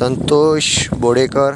Santosh Bodekar.